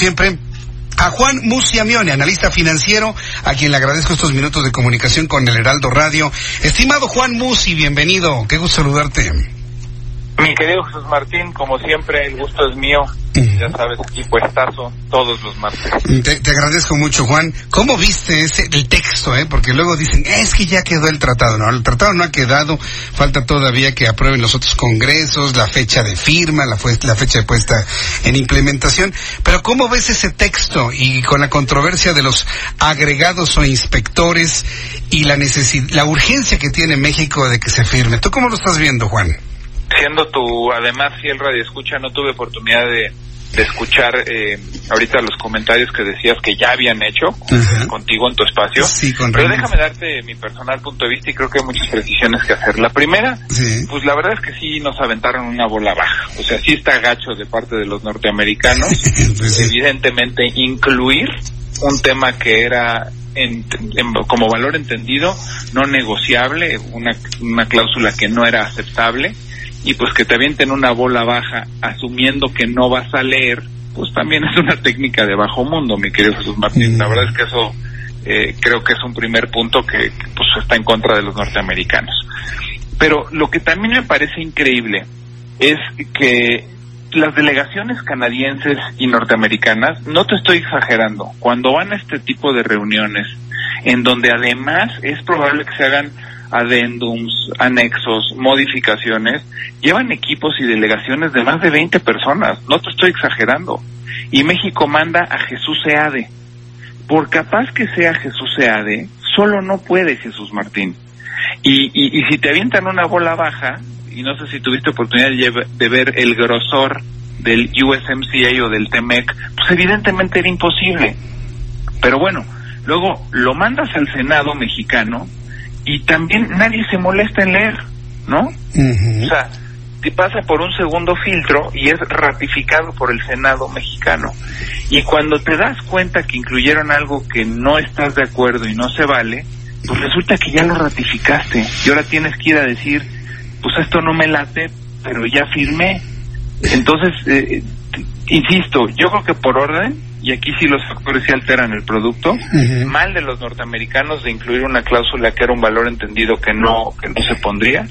Siempre a Juan Musiamione, analista financiero, a quien le agradezco estos minutos de comunicación con el Heraldo Radio. Estimado Juan Musi, bienvenido. Qué gusto saludarte. Mi querido Jesús Martín, como siempre, el gusto es mío. Ya sabes, aquí puestazo todos los martes. Te, te, agradezco mucho, Juan. ¿Cómo viste ese, el texto? Eh? Porque luego dicen, es que ya quedó el tratado. No, el tratado no ha quedado. Falta todavía que aprueben los otros congresos, la fecha de firma, la, la fecha de puesta en implementación. Pero ¿cómo ves ese texto? Y con la controversia de los agregados o inspectores y la necesidad, la urgencia que tiene México de que se firme. ¿Tú cómo lo estás viendo, Juan? Siendo tu, además, fiel radio escucha, no tuve oportunidad de, de escuchar eh, ahorita los comentarios que decías que ya habían hecho contigo en tu espacio. Sí, con Pero déjame darte mi personal punto de vista y creo que hay muchas precisiones que hacer. La primera, sí. pues la verdad es que sí nos aventaron una bola baja. O sea, sí está gacho de parte de los norteamericanos, pues sí. evidentemente, incluir un tema que era en, en, como valor entendido, no negociable, una, una cláusula que no era aceptable y pues que te avienten una bola baja asumiendo que no vas a leer, pues también es una técnica de bajo mundo, mi querido Jesús Martín. La verdad es que eso eh, creo que es un primer punto que, que, pues está en contra de los norteamericanos. Pero lo que también me parece increíble es que las delegaciones canadienses y norteamericanas, no te estoy exagerando, cuando van a este tipo de reuniones, en donde además es probable que se hagan adendums, anexos, modificaciones, llevan equipos y delegaciones de más de 20 personas, no te estoy exagerando. Y México manda a Jesús Seade. Por capaz que sea Jesús Seade, solo no puede Jesús Martín. Y, y, y si te avientan una bola baja, y no sé si tuviste oportunidad de, ver el grosor del USMCA o del TEMEC, pues evidentemente era imposible. Pero bueno, luego lo mandas al Senado mexicano y también nadie se molesta en leer, ¿no? Uh -huh. O sea, te pasa por un segundo filtro y es ratificado por el Senado mexicano. Y cuando te das cuenta que incluyeron algo que no estás de acuerdo y no se vale, pues resulta que ya lo ratificaste y ahora tienes que ir a decir, pues esto no me late, pero ya firmé. Entonces, eh, insisto, yo creo que por orden, y aquí sí los factores sí alteran el producto, Uh -huh. mal de los norteamericanos de incluir una cláusula que era un valor entendido que no, que no se pondría,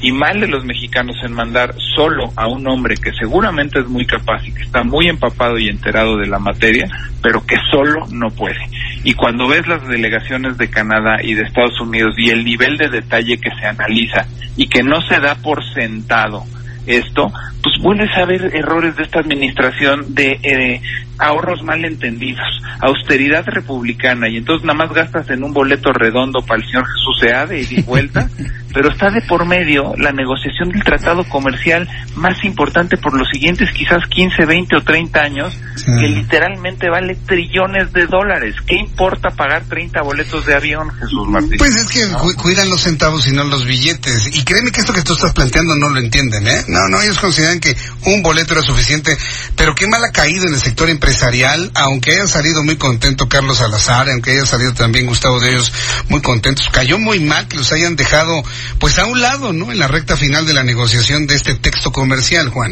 y mal de los mexicanos en mandar solo a un hombre que seguramente es muy capaz y que está muy empapado y enterado de la materia, pero que solo no puede. Y cuando ves las delegaciones de Canadá y de Estados Unidos y el nivel de detalle que se analiza y que no se da por sentado esto, pues vuelves a ver errores de esta administración de eh, ahorros mal entendidos, austeridad republicana, y entonces nada más gastas en un boleto redondo para el señor Jesús Seade y de vuelta, pero está de por medio la negociación del tratado comercial más importante por los siguientes quizás 15, 20 o 30 años, Sí. que literalmente vale trillones de dólares. ¿Qué importa pagar 30 boletos de avión, Jesús Martín? Pues es que cu- cuidan los centavos y no los billetes. Y créeme que esto que tú estás planteando no lo entienden, ¿eh? No, no, ellos consideran que un boleto era suficiente. Pero qué mal ha caído en el sector empresarial, aunque haya salido muy contento Carlos Salazar, aunque haya salido también Gustavo de ellos muy contentos. Cayó muy mal que los hayan dejado, pues a un lado, ¿no? En la recta final de la negociación de este texto comercial, Juan.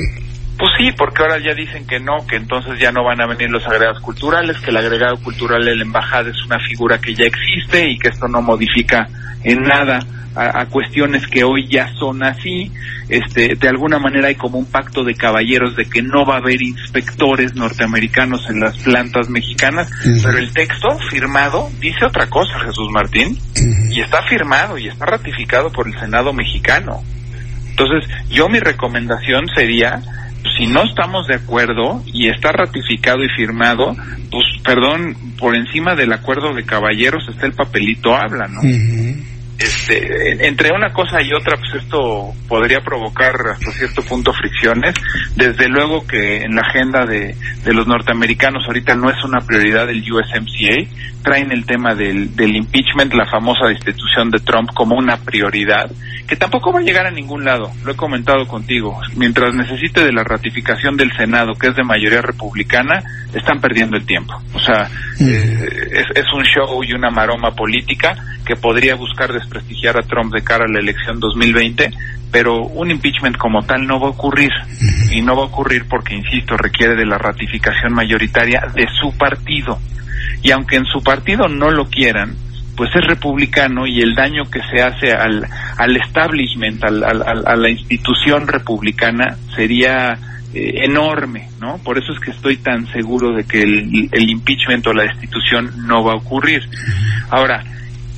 Pues sí, porque ahora ya dicen que no, que entonces ya no van a venir los agregados culturales, que el agregado cultural de la embajada es una figura que ya existe y que esto no modifica en nada a, a cuestiones que hoy ya son así. Este, de alguna manera hay como un pacto de caballeros de que no va a haber inspectores norteamericanos en las plantas mexicanas, pero el texto firmado dice otra cosa, Jesús Martín, y está firmado y está ratificado por el Senado mexicano. Entonces, yo mi recomendación sería, pues, si no estamos de acuerdo y está ratificado y firmado, pues perdón, por encima del acuerdo de caballeros está el papelito habla, ¿no? Este, entre una cosa y otra, pues esto podría provocar hasta cierto punto fricciones. Desde luego que en la agenda de, de los norteamericanos ahorita no es una prioridad el USMCA. Traen el tema del, del impeachment, la famosa destitución de Trump, como una prioridad, que tampoco va a llegar a ningún lado. Lo he comentado contigo. Mientras necesite de la ratificación del Senado, que es de mayoría republicana, están perdiendo el tiempo. O sea, eh, es, es un show y una maroma política que podría buscar desprestigiar a Trump de cara a la elección 2020, pero un impeachment como tal no va a ocurrir. Y no va a ocurrir porque, insisto, requiere de la ratificación mayoritaria de su partido. Y aunque en su partido no lo quieran, pues es republicano y el daño que se hace al, al establishment, al, al, a la institución republicana, sería eh, enorme, ¿no? Por eso es que estoy tan seguro de que el, el impeachment o la destitución no va a ocurrir. Ahora,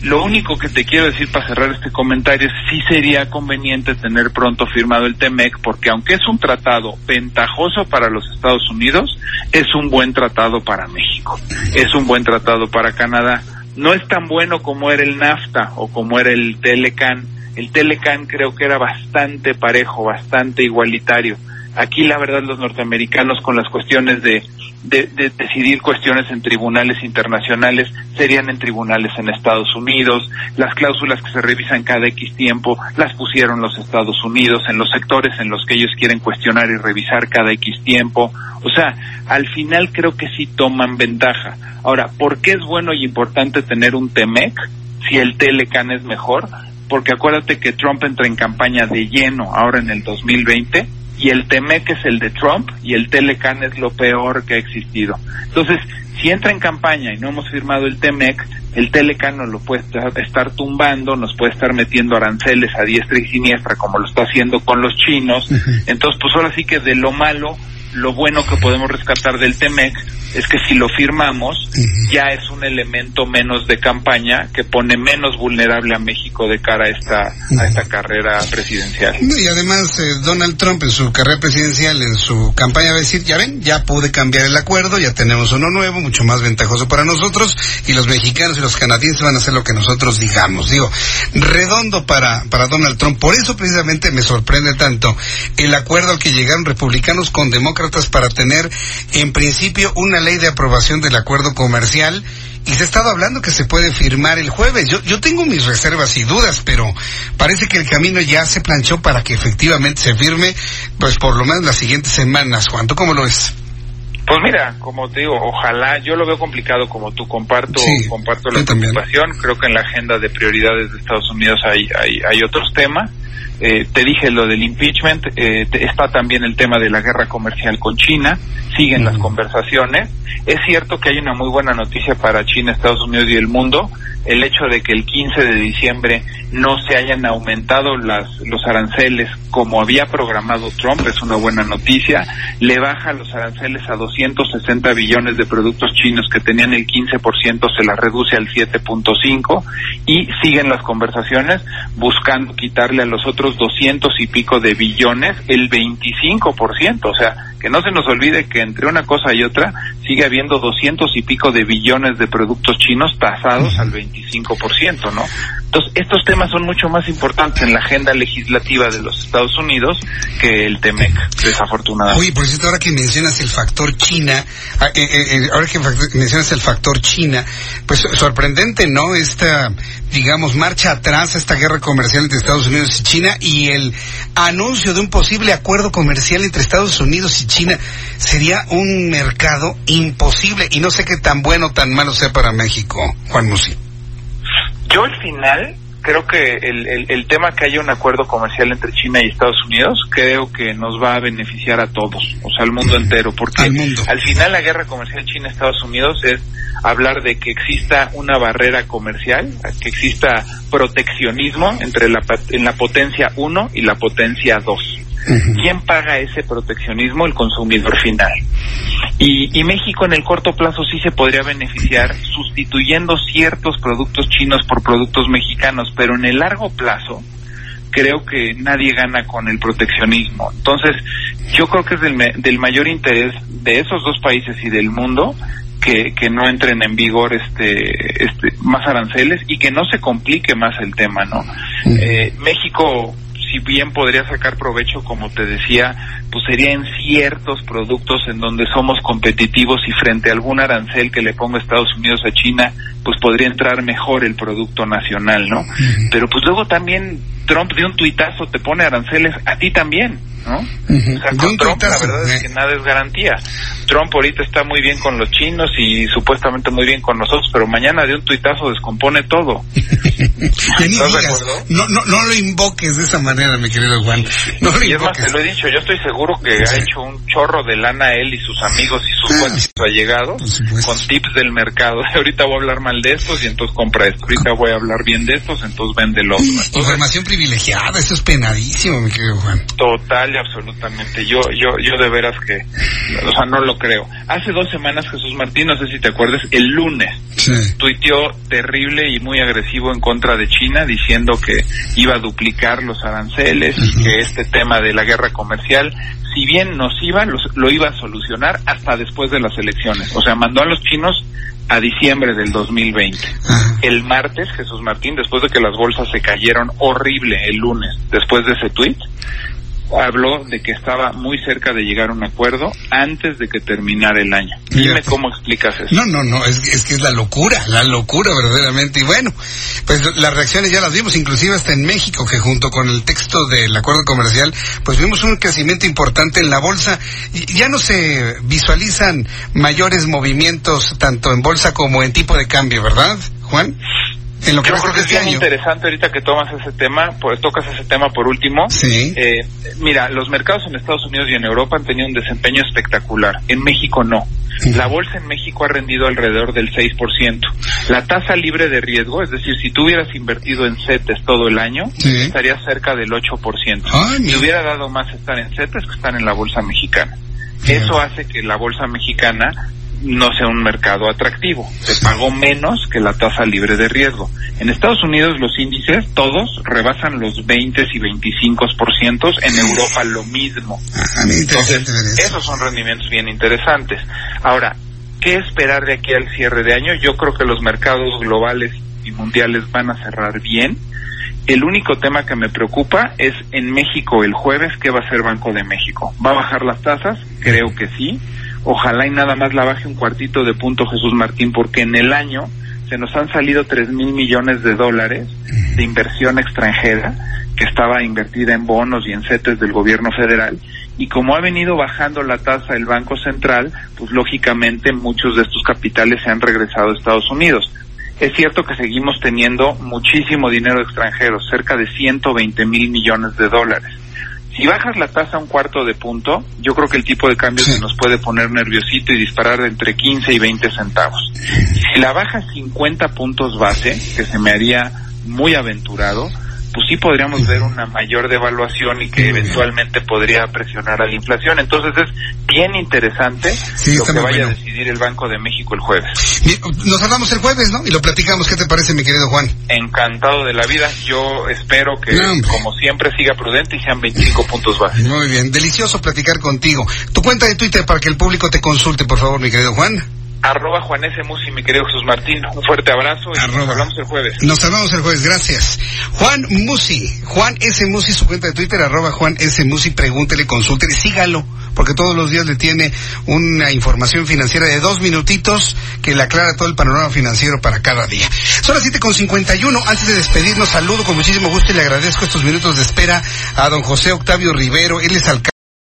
lo único que te quiero decir para cerrar este comentario es sí sería conveniente tener pronto firmado el TEMEC porque aunque es un tratado ventajoso para los Estados Unidos, es un buen tratado para México, es un buen tratado para Canadá. No es tan bueno como era el NAFTA o como era el Telecan. El Telecan creo que era bastante parejo, bastante igualitario. Aquí la verdad los norteamericanos con las cuestiones de, de, de, decidir cuestiones en tribunales internacionales serían en tribunales en Estados Unidos, las cláusulas que se revisan cada X tiempo las pusieron los Estados Unidos en los sectores en los que ellos quieren cuestionar y revisar cada X tiempo. O sea, al final creo que sí toman ventaja. Ahora, ¿por qué es bueno y importante tener un TEMEC si el Telecan es mejor? Porque acuérdate que Trump entra en campaña de lleno ahora en el 2020 y el TEMEC es el de Trump y el Telecan es lo peor que ha existido. Entonces, si entra en campaña y no hemos firmado el TEMEC, el Telecan nos lo puede estar tumbando, nos puede estar metiendo aranceles a diestra y siniestra como lo está haciendo con los chinos. Entonces, pues ahora sí que de lo malo, lo bueno que podemos rescatar del TEMEC es que si lo firmamos ya es un elemento menos de campaña que pone menos vulnerable a México de cara a esta a esta carrera presidencial. Y además eh, Donald Trump en su carrera presidencial, en su campaña va a decir, ya ven, ya pude cambiar el acuerdo, ya tenemos uno nuevo, mucho más ventajoso para nosotros y los mexicanos y los canadienses van a hacer lo que nosotros digamos. Digo, redondo para para Donald Trump. Por eso precisamente me sorprende tanto el acuerdo al que llegaron republicanos con demócratas para tener en principio una ley de aprobación del acuerdo comercial y se ha estado hablando que se puede firmar el jueves. Yo, yo tengo mis reservas y dudas, pero parece que el camino ya se planchó para que efectivamente se firme, pues por lo menos las siguientes semanas. Juan, ¿tú cómo lo ves? Pues mira, como te digo, ojalá, yo lo veo complicado como tú, comparto, sí, comparto la preocupación, creo que en la agenda de prioridades de Estados Unidos hay, hay, hay otros temas. Eh, te dije lo del impeachment, eh, está también el tema de la guerra comercial con China, siguen las conversaciones. Es cierto que hay una muy buena noticia para China, Estados Unidos y el mundo, el hecho de que el 15 de diciembre no se hayan aumentado las, los aranceles como había programado Trump es una buena noticia. Le baja los aranceles a 260 billones de productos chinos que tenían el 15%, se las reduce al 7.5 y siguen las conversaciones buscando quitarle a los otros 200 y pico de billones el 25%. O sea, que no se nos olvide que entre una cosa y otra sigue habiendo 200 y pico de billones de productos chinos tasados al 25%, ¿no? Entonces, estos temas son mucho más importantes en la agenda legislativa de los Estados Unidos que el TEMEC, desafortunadamente. Oye, por cierto, ahora que mencionas el factor China, eh, eh, ahora que mencionas el factor China, pues sorprendente, ¿no? Esta, digamos, marcha atrás esta guerra comercial entre Estados Unidos y China y el anuncio de un posible acuerdo comercial entre Estados Unidos y China sería un mercado imposible y no sé qué tan bueno o tan malo sea para México, Juan Musi. Yo al final creo que el, el, el, tema que haya un acuerdo comercial entre China y Estados Unidos creo que nos va a beneficiar a todos, o sea, al mundo entero, porque al, mundo. al final la guerra comercial China-Estados Unidos es hablar de que exista una barrera comercial, que exista proteccionismo entre la, en la potencia 1 y la potencia 2. Uh -huh. ¿Quién paga ese proteccionismo? El consumidor final. Y, y, México en el corto plazo sí se podría beneficiar sustituyendo ciertos productos chinos por productos mexicanos, pero en el largo plazo creo que nadie gana con el proteccionismo. Entonces, yo creo que es del, del mayor interés de esos dos países y del mundo que, que no entren en vigor este, este más aranceles y que no se complique más el tema, ¿no? Eh, México si bien podría sacar provecho, como te decía, pues sería en ciertos productos en donde somos competitivos y frente a algún arancel que le ponga Estados Unidos a China, pues podría entrar mejor el producto nacional, ¿no? Pero pues luego también Trump de un tuitazo te pone aranceles a ti también, ¿no? O sea, con Trump la verdad es que nada es garantía. Trump ahorita está muy bien con los chinos y supuestamente muy bien con nosotros, pero mañana de un tuitazo descompone todo. ¿Estás de acuerdo? No, no, no lo invoques de esa manera, mi querido Juan. No lo y es más, te lo he dicho, yo estoy seguro que ha hecho un chorro de lana él y sus amigos y sus cuates allegados con tips del mercado. Ahorita voy a hablar mal de estos y entonces compra esto. Ahorita voy a hablar bien de estos, entonces vende lo otro. Entonces, Información privilegiada, eso es penadísimo, mi querido Juan. Total y absolutamente. Yo, yo, yo de veras que, o sea, no lo creo. Hace dos semanas Jesús Martín, no sé si te acuerdas, el lunes, Sí. tuiteó terrible y muy agresivo en contra de China, diciendo que iba a duplicar los aranceles y que este tema de la guerra comercial, si bien nos iba, los- lo iba a solucionar hasta después de las elecciones. O sea, mandó a los chinos a diciembre del 2020. Ajá. El martes, Jesús Martín, después de que las bolsas se cayeron horrible el lunes, después de ese tuit, habló de que estaba muy cerca de llegar a un acuerdo antes de que terminara el año. Dime Fíjate. cómo explicas eso. No, no, no, es, es que es la locura, la locura verdaderamente. Y bueno, pues las reacciones ya las vimos, inclusive hasta en México, que junto con el texto del acuerdo comercial, pues vimos un crecimiento importante en la bolsa. Y ya no se visualizan mayores movimientos tanto en bolsa como en tipo de cambio, ¿verdad, Juan? En lo que Yo creo que es este bien año. interesante ahorita que tomas ese tema, pues tocas ese tema por último. Sí. Eh, mira, los mercados en Estados Unidos y en Europa han tenido un desempeño espectacular. En México no. La bolsa en México ha rendido alrededor del 6%. La tasa libre de riesgo, es decir, si tú hubieras invertido en CETES todo el año, Sí. estaría cerca del 8%. Ay, mira. hubiera dado más estar en CETES que estar en la bolsa mexicana. Eso hace que la bolsa mexicana no sea un mercado atractivo. Se pagó menos que la tasa libre de riesgo. En Estados Unidos los índices todos rebasan los 20 y 25%, en Europa lo mismo. Eso. Esos son rendimientos bien interesantes. Ahora, ¿qué esperar de aquí al cierre de año? Yo creo que los mercados globales y mundiales van a cerrar bien. El único tema que me preocupa es en México el jueves, ¿qué va a hacer Banco de México? ¿Va a bajar las tasas? Creo que sí. Ojalá y nada más la baje un cuartito de punto Jesús Martín, porque en el año se nos han salido tres mil millones de dólares de inversión extranjera que estaba invertida en bonos y en CETES del gobierno federal y como ha venido bajando la tasa el Banco Central, pues lógicamente muchos de estos capitales se han regresado a Estados Unidos. Es cierto que seguimos teniendo muchísimo dinero extranjero, cerca de 120 mil millones de dólares. Si bajas la tasa un cuarto de punto, yo creo que el tipo de cambio Sí. se nos puede poner nerviosito y disparar de entre 15 y 20 centavos. Si la bajas 50 puntos base, que se me haría muy aventurado, pues sí podríamos ver una mayor devaluación y que eventualmente podría presionar a la inflación. Entonces es bien interesante Sí, lo que vaya bueno. a decidir el Banco de México el jueves. Bien, Nos hablamos el jueves, ¿no? Y lo platicamos. ¿Qué te parece, mi querido Juan? Encantado de la vida. Yo espero que, No, como siempre, siga prudente y sean 25 puntos base. Muy bien, delicioso platicar contigo. Tu cuenta de Twitter para que el público te consulte, por favor, mi querido Juan. Arroba Juan S. Musi, mi querido Jesús Martín. Un fuerte abrazo y Arroba. nos hablamos el jueves. Nos hablamos el jueves, gracias. Juan Musi, Juan S. Musi, su cuenta de Twitter, arroba Juan S. Musi, pregúntele, consúltele, sígalo, porque todos los días le tiene una información financiera de dos minutitos que le aclara todo el panorama financiero para cada día. Son las 7.51, antes de despedirnos, saludo con muchísimo gusto y le agradezco estos minutos de espera a don José Octavio Rivero, él es alcalde